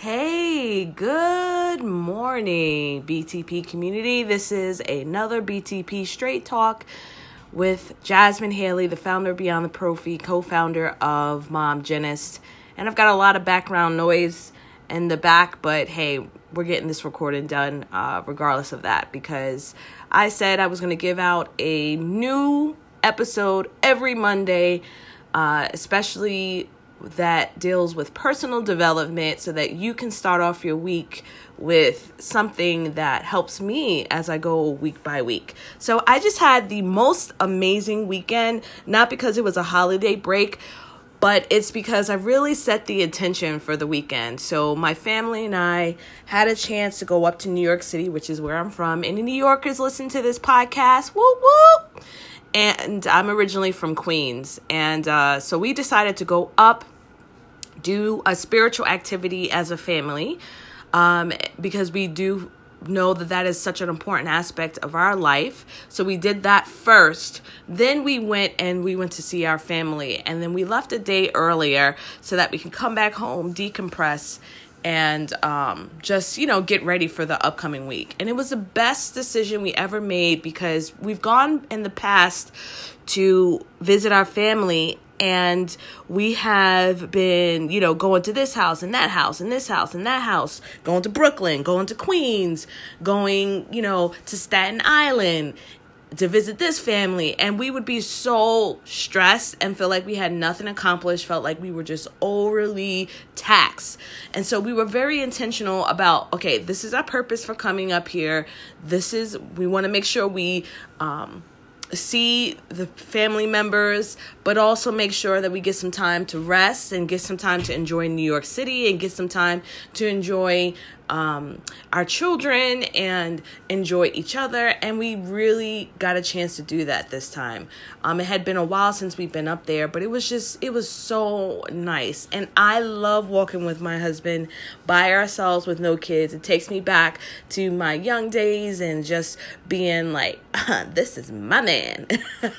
Hey, good morning, BTP community. This is another BTP Straight Talk with Jasmine Haley, the founder Beyond the Prophy, co founder of Mom Genist. And I've got a lot of background noise in the back, but hey, we're getting this recording done uh, regardless of that because I said I was going to give out a new episode every Monday, uh, especially that deals with personal development so that you can start off your week with something that helps me as I go week by week. So I just had the most amazing weekend, not because it was a holiday break, but it's because I really set the intention for the weekend. So my family and I had a chance to go up to New York City, which is where I'm from. Any New Yorkers listen to this podcast? Whoop whoop! And I'm originally from Queens. And uh, so we decided to go up do a spiritual activity as a family um, because we do know that that is such an important aspect of our life. So we did that first. Then we went and we went to see our family. And then we left a day earlier so that we can come back home, decompress, and um, just, you know, get ready for the upcoming week. And it was the best decision we ever made because we've gone in the past to visit our family and we have been, you know, going to this house and that house and this house and that house, going to Brooklyn, going to Queens, going, you know, to Staten Island to visit this family and we would be so stressed and feel like we had nothing accomplished felt like we were just overly taxed. And so we were very intentional about okay this is our purpose for coming up here. This is we want to make sure we um see the family members, but also make sure that we get some time to rest and get some time to enjoy New York City and get some time to enjoy um, our children and enjoy each other. And we really got a chance to do that this time. Um, it had been a while since we've been up there, but it was just, it was so nice. And I love walking with my husband by ourselves with no kids. It takes me back to my young days and just being like, this is my man.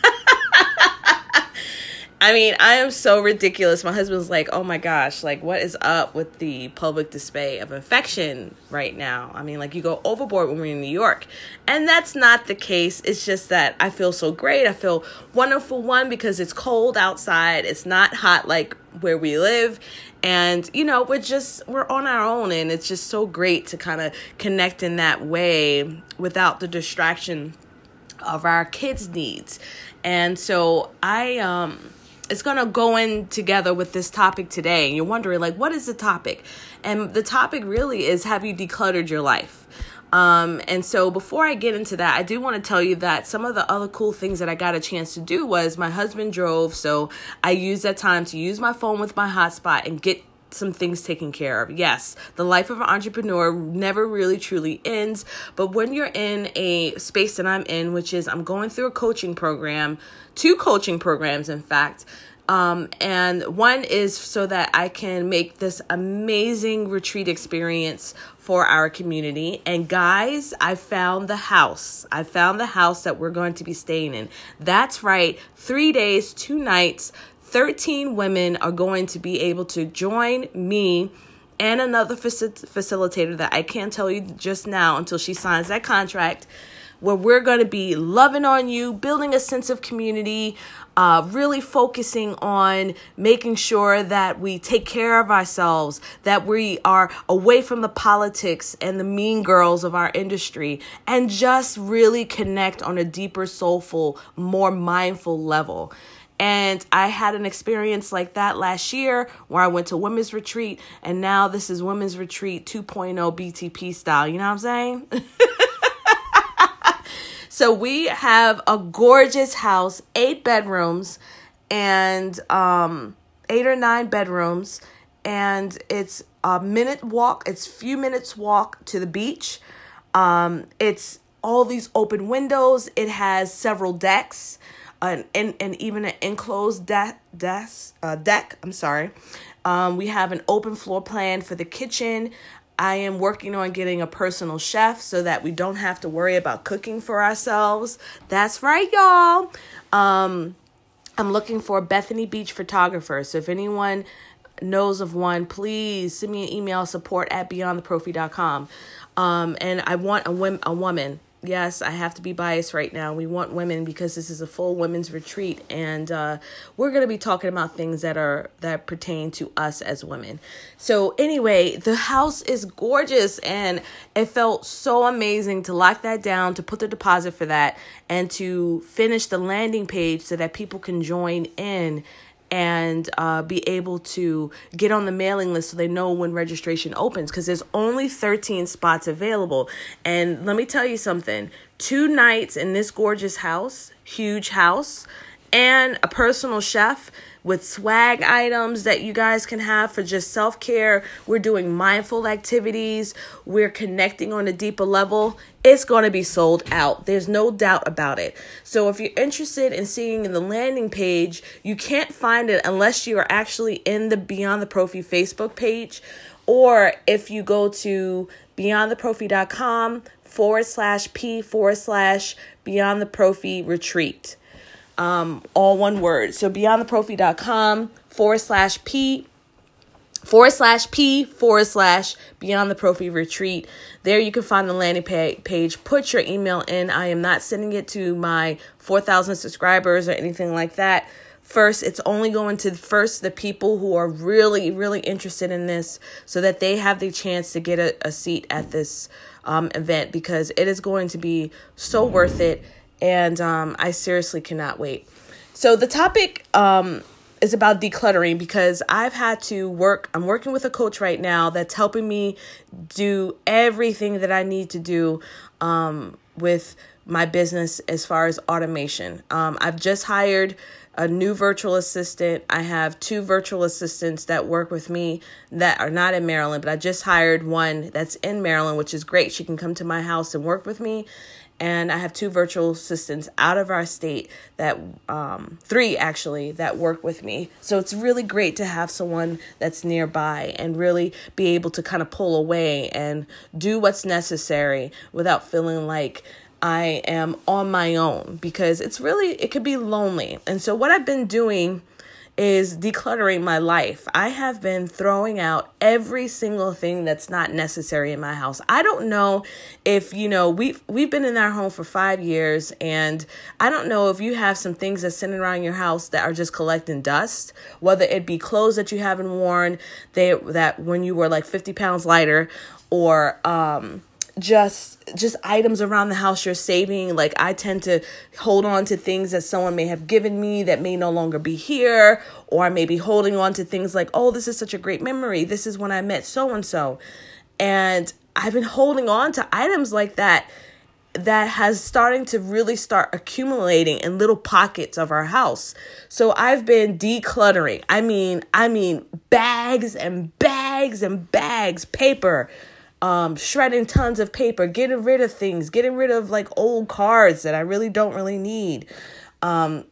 I mean, I am so ridiculous. My husband's like, oh my gosh, like, what is up with the public display of affection right now? I mean, like, you go overboard when we're in New York. And that's not the case. It's just that I feel so great. I feel wonderful, one, because it's cold outside, it's not hot like where we live. And, you know, we're just, we're on our own. And it's just so great to kind of connect in that way without the distraction of our kids' needs. And so I, um, it's going to go in together with this topic today. And you're wondering, like, what is the topic? And the topic really is have you decluttered your life? Um, and so before I get into that, I do want to tell you that some of the other cool things that I got a chance to do was my husband drove, so I used that time to use my phone with my hotspot and get some things taken care of. Yes, the life of an entrepreneur never really truly ends, but when you're in a space that I'm in, which is I'm going through a coaching program, two coaching programs, in fact. Um, and one is so that I can make this amazing retreat experience for our community. And guys, I found the house. I found the house that we're going to be staying in. That's right, three days, two nights, 13 women are going to be able to join me and another faci- facilitator that I can't tell you just now until she signs that contract, where we're going to be loving on you, building a sense of community, uh, really focusing on making sure that we take care of ourselves, that we are away from the politics and the mean girls of our industry, and just really connect on a deeper, soulful, more mindful level. And I had an experience like that last year where I went to women's retreat, and now this is women's retreat 2.0 BTP style. You know what I'm saying? so we have a gorgeous house, eight bedrooms, and um, eight or nine bedrooms, and it's a minute walk. It's few minutes walk to the beach. Um, it's all these open windows. It has several decks an and, and even an enclosed de- desk, uh, deck. I'm sorry. Um, we have an open floor plan for the kitchen. I am working on getting a personal chef so that we don't have to worry about cooking for ourselves. That's right, y'all. Um, I'm looking for a Bethany Beach photographer. So if anyone knows of one, please send me an email support at beyondtheprophy.com. Um, and I want a, a woman yes, I have to be biased right now. We want women because this is a full women's retreat, and uh, we're going to be talking about things that are that pertain to us as women. So anyway, the house is gorgeous, and it felt so amazing to lock that down, to put the deposit for that, and to finish the landing page so that people can join in and uh, be able to get on the mailing list so they know when registration opens because there's only 13 spots available. And let me tell you something two nights in this gorgeous house, huge house, and a personal chef with swag items that you guys can have for just self care. We're doing mindful activities. We're connecting on a deeper level. It's going to be sold out. There's no doubt about it. So if you're interested in seeing in the landing page, you can't find it unless you are actually in the Beyond the Prophy Facebook page or if you go to beyondtheprophy.com forward slash p forward slash beyond the prophy retreat um, all one word. So beyondtheprophy.com forward slash P forward slash P forward slash Beyond the Prophy Retreat. There you can find the landing page. Put your email in. I am not sending it to my 4,000 subscribers or anything like that. First, it's only going to first the people who are really, really interested in this so that they have the chance to get a, a seat at this um, event because it is going to be so worth it and um, I seriously cannot wait. So the topic um, is about decluttering because I've had to work. I'm working with a coach right now that's helping me do everything that I need to do um, with my business as far as automation. Um, I've just hired a new virtual assistant. I have two virtual assistants that work with me that are not in Maryland, but I just hired one that's in Maryland, which is great. She can come to my house and work with me and I have two virtual assistants out of our state that um, three actually that work with me. So it's really great to have someone that's nearby and really be able to kind of pull away and do what's necessary without feeling like I am on my own because it's really it could be lonely. And so what I've been doing is decluttering my life. I have been throwing out every single thing that's not necessary in my house. I don't know if you know we've we've been in our home for 5 years and I don't know if you have some things that's sitting around your house that are just collecting dust, whether it be clothes that you haven't worn, they that when you were like 50 pounds lighter or um just just items around the house you're saving like i tend to hold on to things that someone may have given me that may no longer be here or i may be holding on to things like oh this is such a great memory this is when i met so and so and i've been holding on to items like that that has starting to really start accumulating in little pockets of our house. So I've been decluttering. I mean, I mean bags and bags and bags, paper, um, shredding tons of paper, getting rid of things, getting rid of like old cards that I really don't really need. Um,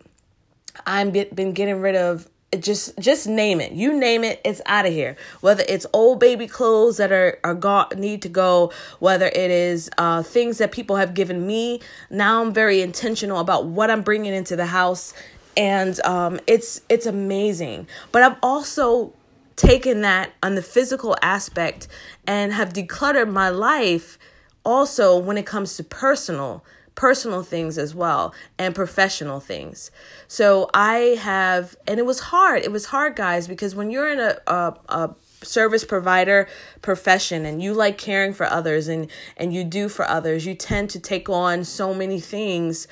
I'm get, been getting rid of just just name it. You name it it's out of here. Whether it's old baby clothes that are are got need to go whether it is uh things that people have given me. Now i'm very intentional about what i'm bringing into the house and um it's it's amazing. But i've also taken that on the physical aspect and have decluttered my life also when it comes to personal personal things as well and professional things. So i have and it was hard it was hard guys because when you're in a, a, a service provider profession and you like caring for others and and you do for others you tend to take on so many things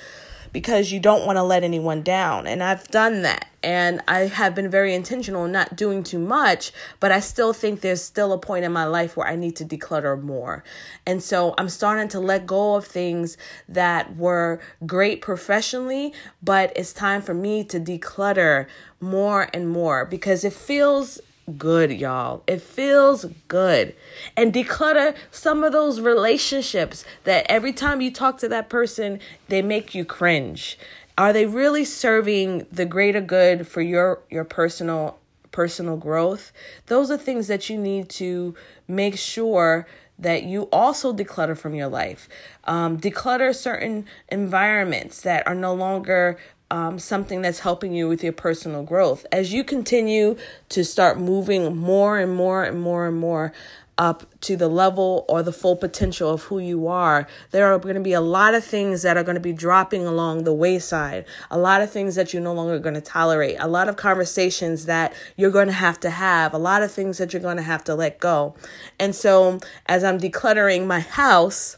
because you don't want to let anyone down. And I've done that. And I have been very intentional in not doing too much, but I still think there's still a point in my life where I need to declutter more. And so I'm starting to let go of things that were great professionally, but it's time for me to declutter more and more because it feels good, y'all. It feels good. And declutter some of those relationships that every time you talk to that person, they make you cringe. Are they really serving the greater good for your your personal personal growth? Those are things that you need to make sure that you also declutter from your life. Um, declutter certain environments that are no longer um, something that's helping you with your personal growth. As you continue to start moving more and more and more and more up to the level or the full potential of who you are, there are going to be a lot of things that are going to be dropping along the wayside, a lot of things that you're no longer going to tolerate, a lot of conversations that you're going to have to have, a lot of things that you're going to have to let go. And so, as I'm decluttering my house,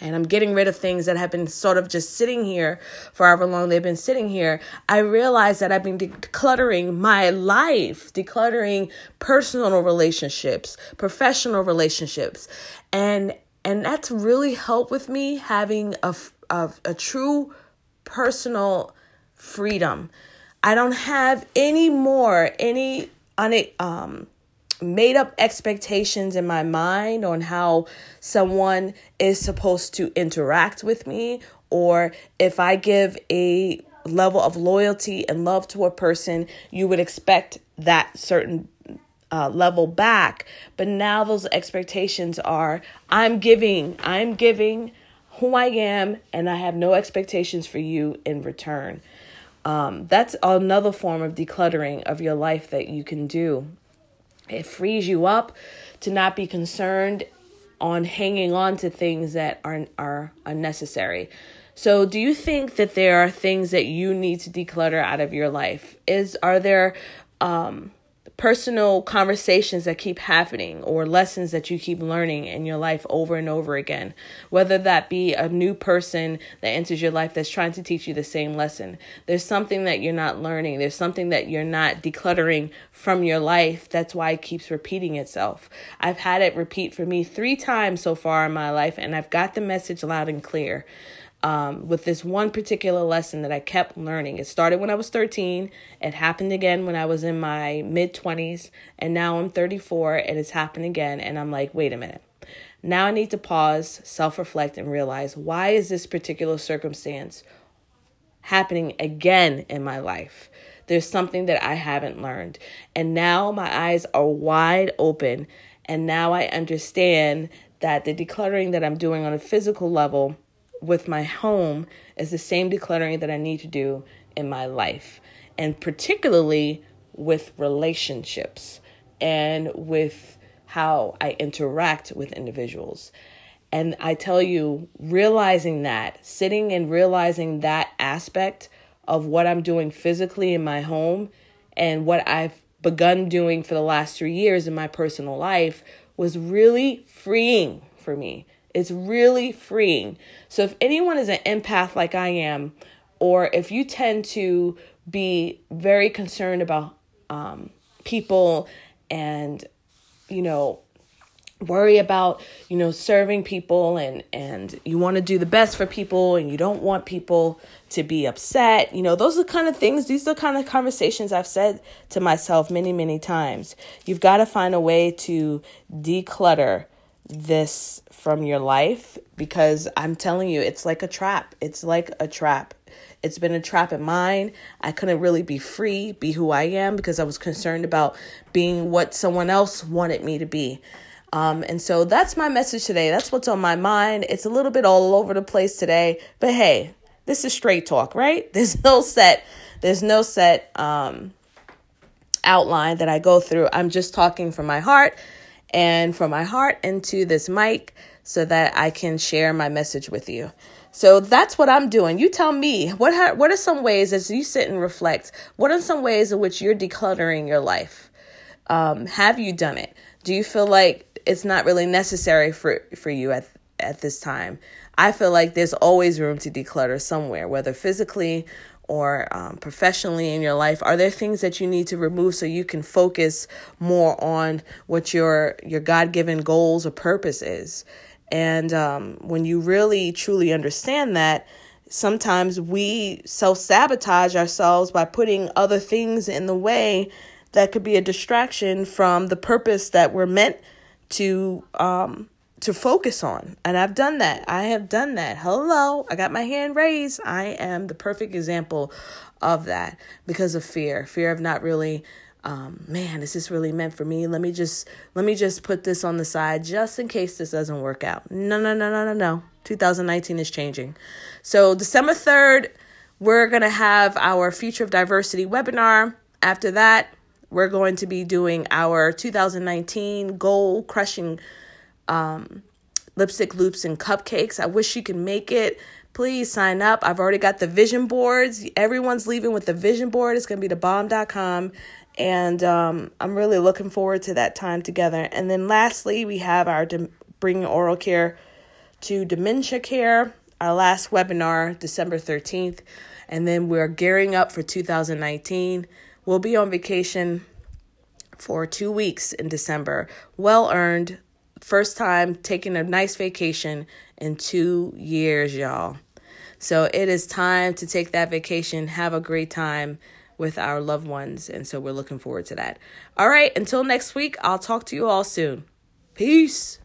and I'm getting rid of things that have been sort of just sitting here for however long they've been sitting here, I realize that I've been decluttering my life, decluttering personal relationships, professional relationships. And and that's really helped with me having a, a, a true personal freedom. I don't have any more any um made up expectations in my mind on how someone is supposed to interact with me, or if I give a level of loyalty and love to a person, you would expect that certain uh, level back. But now those expectations are I'm giving, I'm giving who I am, and I have no expectations for you in return. Um, that's another form of decluttering of your life that you can do. It frees you up to not be concerned on hanging on to things that are are unnecessary. So, do you think that there are things that you need to declutter out of your life? Is are there um personal conversations that keep happening or lessons that you keep learning in your life over and over again. Whether that be a new person that enters your life that's trying to teach you the same lesson. There's something that you're not learning, there's something that you're not decluttering from your life. That's why it keeps repeating itself. I've had it repeat for me three times so far in my life, and I've got the message loud and clear um, with this one particular lesson that I kept learning. It started when I was 13, it happened again when I was in my mid 20s, and now I'm 34 and it's happened again. And I'm like, wait a minute. Now I need to pause, self reflect, and realize why is this particular circumstance happening again in my life? There's something that I haven't learned. And now my eyes are wide open. And now I understand that the decluttering that I'm doing on a physical level with my home is the same decluttering that I need to do in my life, and particularly with relationships and with how I interact with individuals. And I tell you, realizing that, sitting and realizing that aspect of what I'm doing physically in my home and what I've begun doing for the last three years in my personal life was really freeing for me. It's really freeing. So if anyone is an empath like I am, or if you tend to be very concerned about um, people and, you know, worry about you know serving people and and you want to do the best for people and you don't want people to be upset you know those are the kind of things these are the kind of conversations i've said to myself many many times you've got to find a way to declutter this from your life because I'm telling you, it's like a trap. It's like a trap. It's been a trap in mine. I couldn't really be free, be who I am, because I was concerned about being what someone else wanted me to be. Um, and so that's my message today. That's what's on my mind. It's a little bit all over the place today, but hey, this is straight talk, right? There's no set, there's no set um, outline that I go through. I'm just talking from my heart and from my heart into this mic so that I can share my message with you. So that's what I'm doing. You tell me what ha- what are some ways as you sit and reflect? What are some ways in which you're decluttering your life? Um, have you done it? Do you feel like it's not really necessary for for you at at this time? I feel like there's always room to declutter somewhere, whether physically or um, professionally in your life are there things that you need to remove so you can focus more on what your your god-given goals or purpose is? And um, when you really truly understand that sometimes we self-sabotage ourselves by putting other things in the way that could be a distraction from the purpose that we're meant to um, to focus on. And I've done that. I have done that. Hello, I got my hand raised. I am the perfect example of that because of fear. Fear of not really um, man, is this really meant for me? Let me just let me just put this on the side just in case this doesn't work out. No, no, no, no, no, no. 2019 is changing. So December 3rd we're going to have our Future of Diversity webinar. After that, we're going to be doing our 2019 goal crushing um, lipstick loops and cupcakes. I wish you could make it. Please sign up. I've already got the vision boards. Everyone's leaving with the vision board. It's going to be the bomb.com. And um, I'm really looking forward to that time together. And then lastly, we have our de- bringing oral care to dementia care, our last webinar, December 13th. And then we're gearing up for 2019. We'll be on vacation for two weeks in December. Well earned. First time taking a nice vacation in two years, y'all. So it is time to take that vacation, have a great time with our loved ones. And so we're looking forward to that. All right, until next week, I'll talk to you all soon. Peace.